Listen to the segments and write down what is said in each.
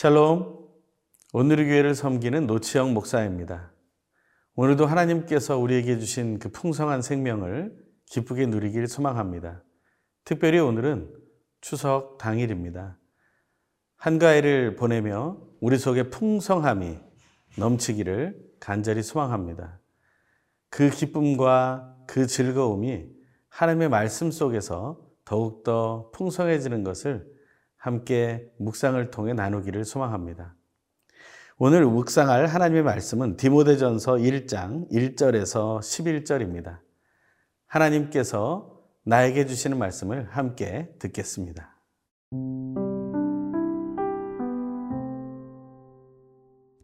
샬롬, 오늘의 교회를 섬기는 노치영 목사입니다. 오늘도 하나님께서 우리에게 주신 그 풍성한 생명을 기쁘게 누리길 소망합니다. 특별히 오늘은 추석 당일입니다. 한가위를 보내며 우리 속에 풍성함이 넘치기를 간절히 소망합니다. 그 기쁨과 그 즐거움이 하나님의 말씀 속에서 더욱더 풍성해지는 것을 함께 묵상을 통해 나누기를 소망합니다. 오늘 묵상할 하나님의 말씀은 디모데전서 1장 1절에서 11절입니다. 하나님께서 나에게 주시는 말씀을 함께 듣겠습니다.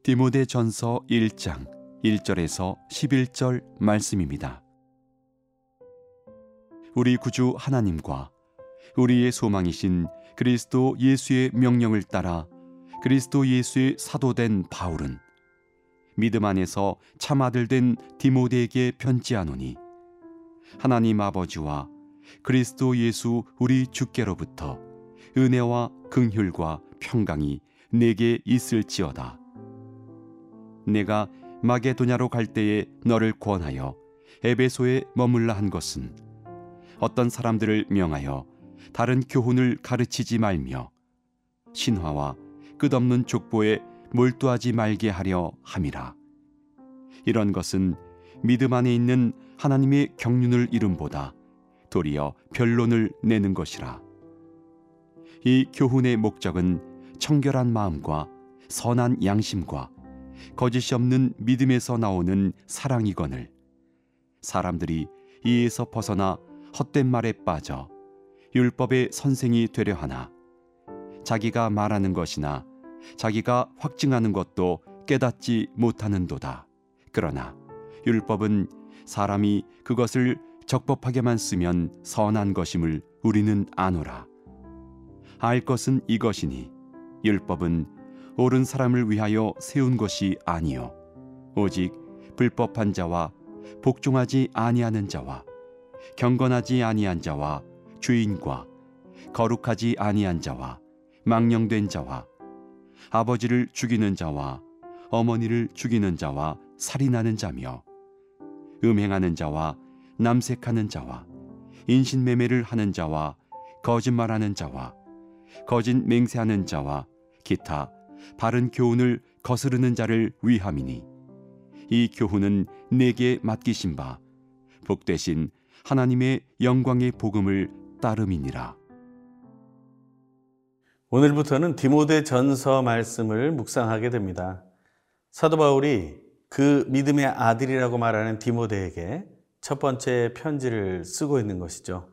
디모데전서 1장 1절에서 11절 말씀입니다. 우리 구주 하나님과 우리의 소망이신 그리스도 예수의 명령을 따라 그리스도 예수의 사도된 바울은 믿음 안에서 참 아들 된 디모데에게 편지하노니 하나님 아버지와 그리스도 예수 우리 주께로부터 은혜와 긍휼과 평강이 내게 있을지어다. 내가 마게도냐로 갈 때에 너를 권하여 에베소에 머물라 한 것은 어떤 사람들을 명하여 다른 교훈을 가르치지 말며 신화와 끝없는 족보에 몰두하지 말게 하려 함이라. 이런 것은 믿음 안에 있는 하나님의 경륜을 이름보다 도리어 변론을 내는 것이라. 이 교훈의 목적은 청결한 마음과 선한 양심과 거짓이 없는 믿음에서 나오는 사랑이거늘 사람들이 이에서 벗어나 헛된 말에 빠져 율법의 선생이 되려 하나 자기가 말하는 것이나 자기가 확증하는 것도 깨닫지 못하는도다. 그러나 율법은 사람이 그것을 적법하게만 쓰면 선한 것임을 우리는 아노라. 알 것은 이것이니 율법은 옳은 사람을 위하여 세운 것이 아니요 오직 불법한 자와 복종하지 아니하는 자와 경건하지 아니한 자와 주인과 거룩하지 아니한 자와 망령된 자와 아버지를 죽이는 자와 어머니를 죽이는 자와 살인하는 자며 음행하는 자와 남색하는 자와 인신매매를 하는 자와 거짓말하는 자와 거짓 맹세하는 자와 기타 바른 교훈을 거스르는 자를 위함이니 이 교훈은 내게 맡기신 바 복되신 하나님의 영광의 복음을 따름이니라. 오늘부터는 디모데 전서 말씀을 묵상하게 됩니다. 사도 바울이 그 믿음의 아들이라고 말하는 디모데에게 첫 번째 편지를 쓰고 있는 것이죠.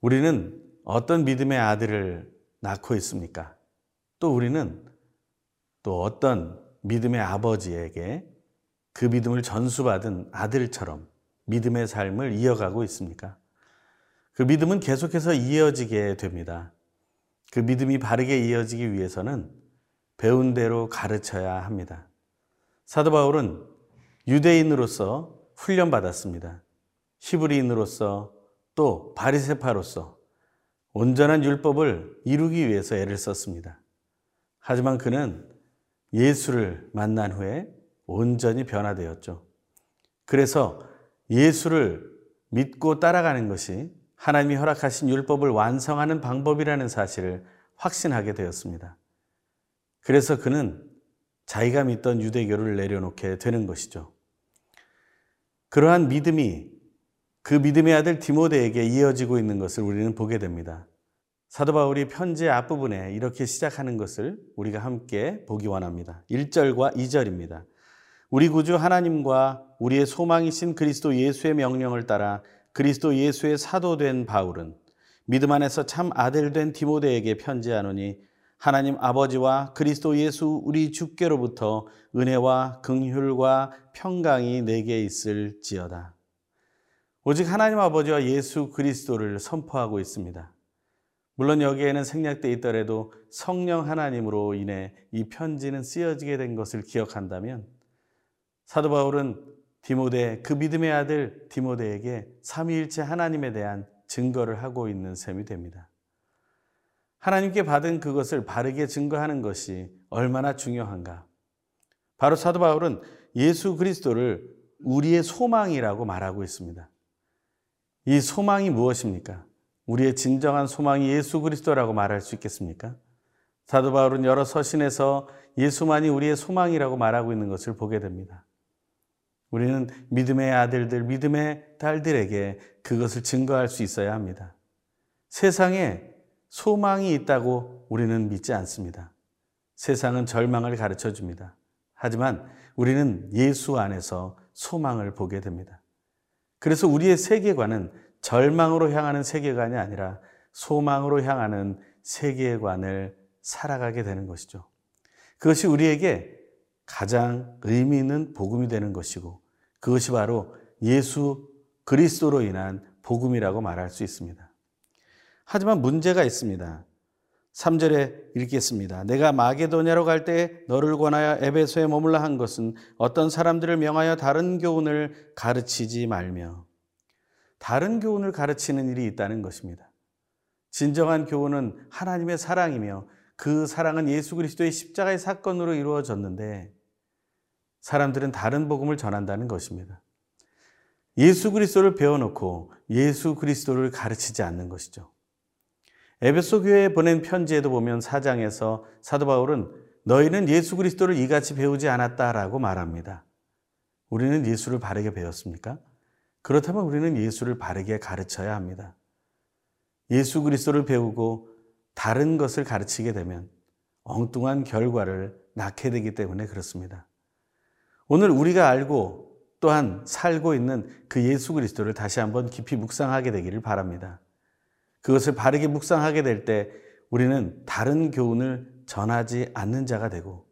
우리는 어떤 믿음의 아들을 낳고 있습니까? 또 우리는 또 어떤 믿음의 아버지에게 그 믿음을 전수받은 아들처럼 믿음의 삶을 이어가고 있습니까? 그 믿음은 계속해서 이어지게 됩니다. 그 믿음이 바르게 이어지기 위해서는 배운 대로 가르쳐야 합니다. 사도 바울은 유대인으로서 훈련받았습니다. 히브리인으로서 또 바리세파로서 온전한 율법을 이루기 위해서 애를 썼습니다. 하지만 그는 예수를 만난 후에 온전히 변화되었죠. 그래서 예수를 믿고 따라가는 것이 하나님이 허락하신 율법을 완성하는 방법이라는 사실을 확신하게 되었습니다. 그래서 그는 자기가 믿던 유대교를 내려놓게 되는 것이죠. 그러한 믿음이 그 믿음의 아들 디모데에게 이어지고 있는 것을 우리는 보게 됩니다. 사도 바울이 편지의 앞부분에 이렇게 시작하는 것을 우리가 함께 보기 원합니다. 1절과 2절입니다. 우리 구주 하나님과 우리의 소망이신 그리스도 예수의 명령을 따라 그리스도 예수의 사도된 바울은 믿음 안에서 참 아들 된 디모데에게 편지하노니 하나님 아버지와 그리스도 예수 우리 주께로부터 은혜와 긍휼과 평강이 내게 있을지어다. 오직 하나님 아버지와 예수 그리스도를 선포하고 있습니다. 물론 여기에는 생략되어 있더라도 성령 하나님으로 인해 이 편지는 쓰여지게 된 것을 기억한다면 사도 바울은 디모데 그 믿음의 아들 디모데에게 삼위일체 하나님에 대한 증거를 하고 있는 셈이 됩니다. 하나님께 받은 그것을 바르게 증거하는 것이 얼마나 중요한가. 바로 사도 바울은 예수 그리스도를 우리의 소망이라고 말하고 있습니다. 이 소망이 무엇입니까? 우리의 진정한 소망이 예수 그리스도라고 말할 수 있겠습니까? 사도 바울은 여러 서신에서 예수만이 우리의 소망이라고 말하고 있는 것을 보게 됩니다. 우리는 믿음의 아들들, 믿음의 딸들에게 그것을 증거할 수 있어야 합니다. 세상에 소망이 있다고 우리는 믿지 않습니다. 세상은 절망을 가르쳐 줍니다. 하지만 우리는 예수 안에서 소망을 보게 됩니다. 그래서 우리의 세계관은 절망으로 향하는 세계관이 아니라 소망으로 향하는 세계관을 살아가게 되는 것이죠. 그것이 우리에게 가장 의미 있는 복음이 되는 것이고 그것이 바로 예수 그리스도로 인한 복음이라고 말할 수 있습니다. 하지만 문제가 있습니다. 3절에 읽겠습니다. 내가 마게도냐로 갈 때 너를 권하여 에베소에 머물라 한 것은 어떤 사람들을 명하여 다른 교훈을 가르치지 말며 다른 교훈을 가르치는 일이 있다는 것입니다. 진정한 교훈은 하나님의 사랑이며 그 사랑은 예수 그리스도의 십자가의 사건으로 이루어졌는데 사람들은 다른 복음을 전한다는 것입니다. 예수 그리스도를 배워놓고 예수 그리스도를 가르치지 않는 것이죠. 에베소 교회에 보낸 편지에도 보면 사장에서 사도 바울은 너희는 예수 그리스도를 이같이 배우지 않았다라고 말합니다. 우리는 예수를 바르게 배웠습니까? 그렇다면 우리는 예수를 바르게 가르쳐야 합니다. 예수 그리스도를 배우고 다른 것을 가르치게 되면 엉뚱한 결과를 낳게 되기 때문에 그렇습니다. 오늘 우리가 알고 또한 살고 있는 그 예수 그리스도를 다시 한번 깊이 묵상하게 되기를 바랍니다. 그것을 바르게 묵상하게 될 때 우리는 다른 교훈을 전하지 않는 자가 되고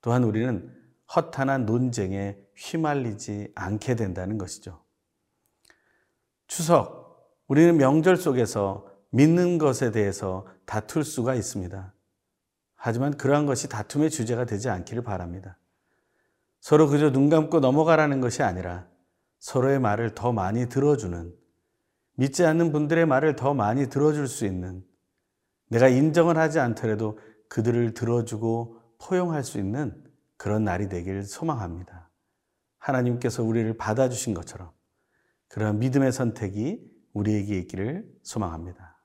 또한 우리는 허탄한 논쟁에 휘말리지 않게 된다는 것이죠. 추석, 우리는 명절 속에서 믿는 것에 대해서 다툴 수가 있습니다. 하지만 그러한 것이 다툼의 주제가 되지 않기를 바랍니다. 서로 그저 눈 감고 넘어가라는 것이 아니라 서로의 말을 더 많이 들어주는 믿지 않는 분들의 말을 더 많이 들어줄 수 있는 내가 인정을 하지 않더라도 그들을 들어주고 포용할 수 있는 그런 날이 되길 소망합니다. 하나님께서 우리를 받아주신 것처럼 그런 믿음의 선택이 우리에게 있기를 소망합니다.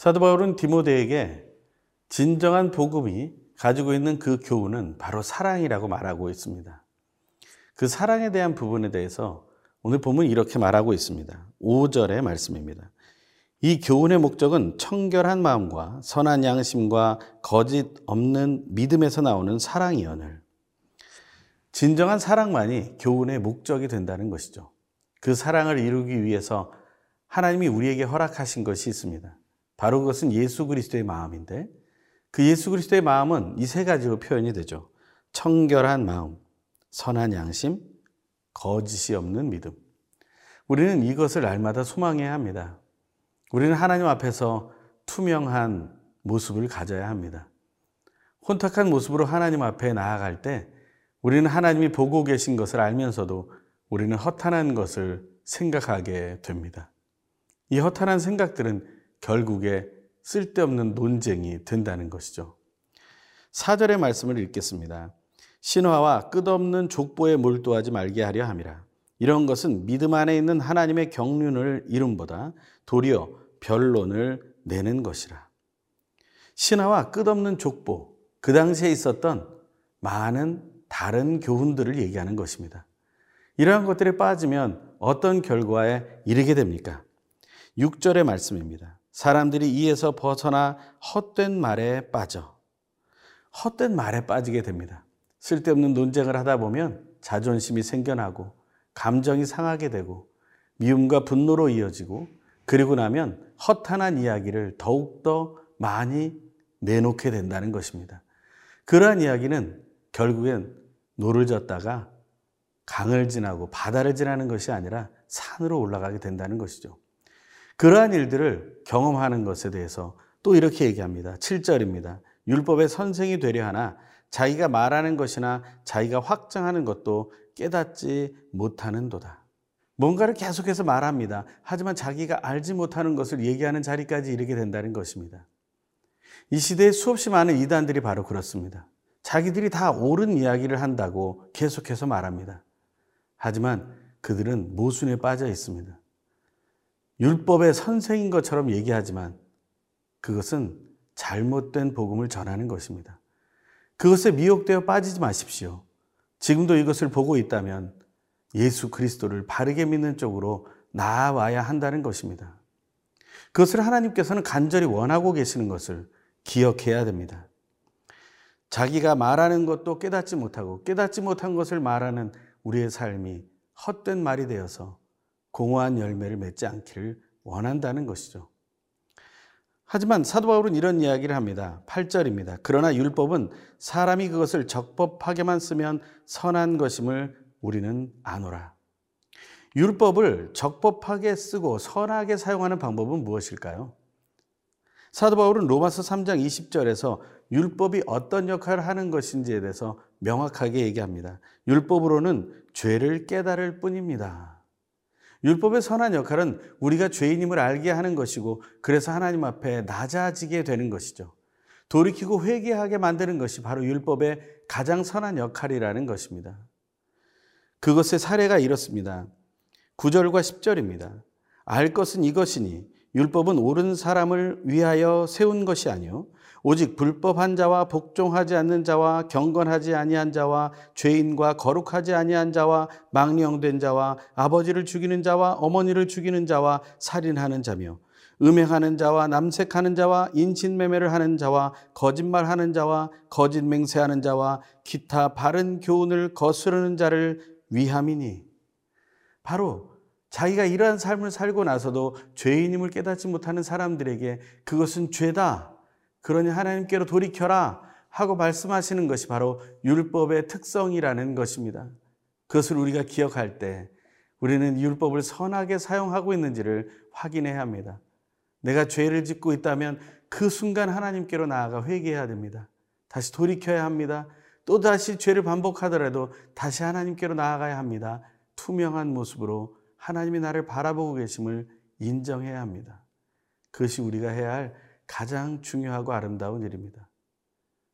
사도 바울은 디모데에게 진정한 복음이 가지고 있는 그 교훈은 바로 사랑이라고 말하고 있습니다. 그 사랑에 대한 부분에 대해서 오늘 보면 이렇게 말하고 있습니다. 5절의 말씀입니다. 이 교훈의 목적은 청결한 마음과 선한 양심과 거짓 없는 믿음에서 나오는 사랑이언을 진정한 사랑만이 교훈의 목적이 된다는 것이죠. 그 사랑을 이루기 위해서 하나님이 우리에게 허락하신 것이 있습니다. 바로 그것은 예수 그리스도의 마음인데 그 예수 그리스도의 마음은 이 세 가지로 표현이 되죠. 청결한 마음, 선한 양심, 거짓이 없는 믿음. 우리는 이것을 날마다 소망해야 합니다. 우리는 하나님 앞에서 투명한 모습을 가져야 합니다. 혼탁한 모습으로 하나님 앞에 나아갈 때 우리는 하나님이 보고 계신 것을 알면서도 우리는 허탄한 것을 생각하게 됩니다. 이 허탄한 생각들은 결국에 쓸데없는 논쟁이 된다는 것이죠. 4절의 말씀을 읽겠습니다. 신화와 끝없는 족보에 몰두하지 말게 하려 함이라. 이런 것은 믿음 안에 있는 하나님의 경륜을 이름보다 도리어 변론을 내는 것이라. 신화와 끝없는 족보, 그 당시에 있었던 많은 다른 교훈들을 얘기하는 것입니다. 이러한 것들에 빠지면 어떤 결과에 이르게 됩니까? 6절의 말씀입니다. 사람들이 이에서 벗어나 헛된 말에 빠져. 헛된 말에 빠지게 됩니다. 쓸데없는 논쟁을 하다 보면 자존심이 생겨나고 감정이 상하게 되고 미움과 분노로 이어지고 그리고 나면 허탄한 이야기를 더욱더 많이 내놓게 된다는 것입니다. 그러한 이야기는 결국엔 노를 졌다가 강을 지나고 바다를 지나는 것이 아니라 산으로 올라가게 된다는 것이죠. 그러한 일들을 경험하는 것에 대해서 또 이렇게 얘기합니다. 7절입니다. 율법의 선생이 되려 하나 자기가 말하는 것이나 자기가 확정하는 것도 깨닫지 못하는도다. 뭔가를 계속해서 말합니다. 하지만 자기가 알지 못하는 것을 얘기하는 자리까지 이르게 된다는 것입니다. 이 시대에 수없이 많은 이단들이 바로 그렇습니다. 자기들이 다 옳은 이야기를 한다고 계속해서 말합니다. 하지만 그들은 모순에 빠져 있습니다. 율법의 선생인 것처럼 얘기하지만 그것은 잘못된 복음을 전하는 것입니다. 그것에 미혹되어 빠지지 마십시오. 지금도 이것을 보고 있다면 예수 그리스도를 바르게 믿는 쪽으로 나아와야 한다는 것입니다. 그것을 하나님께서는 간절히 원하고 계시는 것을 기억해야 됩니다. 자기가 말하는 것도 깨닫지 못하고 깨닫지 못한 것을 말하는 우리의 삶이 헛된 말이 되어서 공허한 열매를 맺지 않기를 원한다는 것이죠. 하지만 사도 바울은 이런 이야기를 합니다. 8절입니다. 그러나 율법은 사람이 그것을 적법하게만 쓰면 선한 것임을 우리는 아노라. 율법을 적법하게 쓰고 선하게 사용하는 방법은 무엇일까요? 사도 바울은 로마서 3장 20절에서 율법이 어떤 역할을 하는 것인지에 대해서 명확하게 얘기합니다. 율법으로는 죄를 깨달을 뿐입니다. 율법의 선한 역할은 우리가 죄인임을 알게 하는 것이고 그래서 하나님 앞에 낮아지게 되는 것이죠. 돌이키고 회개하게 만드는 것이 바로 율법의 가장 선한 역할이라는 것입니다. 그것의 사례가 이렇습니다. 9절과 10절입니다. 알 것은 이것이니 율법은 옳은 사람을 위하여 세운 것이 아니요 오직 불법한 자와 복종하지 않는 자와 경건하지 아니한 자와 죄인과 거룩하지 아니한 자와 망령된 자와 아버지를 죽이는 자와 어머니를 죽이는 자와 살인하는 자며 음행하는 자와 남색하는 자와 인신매매를 하는 자와 거짓말하는 자와 거짓 맹세하는 자와 기타 바른 교훈을 거스르는 자를 위함이니 바로 자기가 이러한 삶을 살고 나서도 죄인임을 깨닫지 못하는 사람들에게 그것은 죄다. 그러니 하나님께로 돌이켜라 하고 말씀하시는 것이 바로 율법의 특성이라는 것입니다. 그것을 우리가 기억할 때 우리는 율법을 선하게 사용하고 있는지를 확인해야 합니다. 내가 죄를 짓고 있다면 그 순간 하나님께로 나아가 회개해야 됩니다. 다시 돌이켜야 합니다. 또 다시 죄를 반복하더라도 다시 하나님께로 나아가야 합니다. 투명한 모습으로 하나님이 나를 바라보고 계심을 인정해야 합니다. 그것이 우리가 해야 할 가장 중요하고 아름다운 일입니다.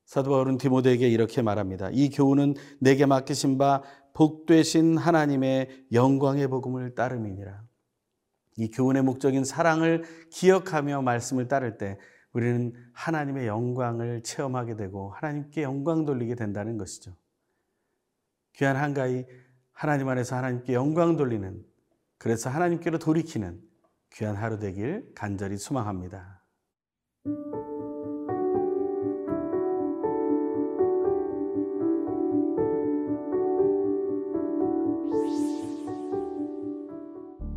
사도 바울은 디모데에게 이렇게 말합니다. 이 교훈은 내게 맡기신 바 복되신 하나님의 영광의 복음을 따름이니라. 이 교훈의 목적인 사랑을 기억하며 말씀을 따를 때 우리는 하나님의 영광을 체험하게 되고 하나님께 영광 돌리게 된다는 것이죠. 귀한 한가위 하나님 안에서 하나님께 영광 돌리는 그래서 하나님께로 돌이키는 귀한 하루 되길 간절히 소망합니다.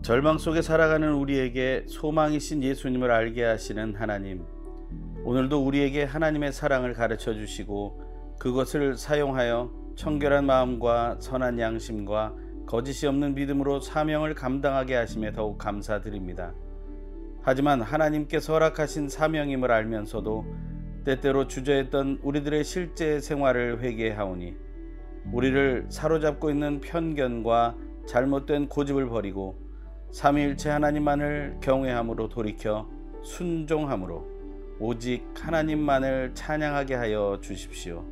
절망 속에 살아가는 우리에게 소망이신 예수님을 알게 하시는 하나님. 오늘도 우리에게 하나님의 사랑을 가르쳐 주시고 그것을 사용하여 청결한 마음과 선한 양심과 거짓이 없는 믿음으로 사명을 감당하게 하심에 더욱 감사드립니다. 하지만 하나님께서 허락하신 사명임을 알면서도 때때로 주저했던 우리들의 실제 생활을 회개하오니 우리를 사로잡고 있는 편견과 잘못된 고집을 버리고 삼위일체 하나님만을 경외함으로 돌이켜 순종함으로 오직 하나님만을 찬양하게 하여 주십시오.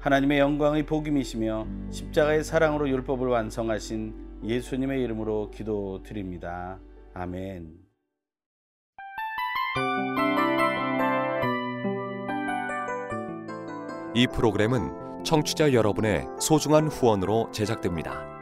하나님의 영광의 복임이시며 십자가의 사랑으로 율법을 완성하신 예수님의 이름으로 기도드립니다. 아멘. 이 프로그램은 청취자 여러분의 소중한 후원으로 제작됩니다.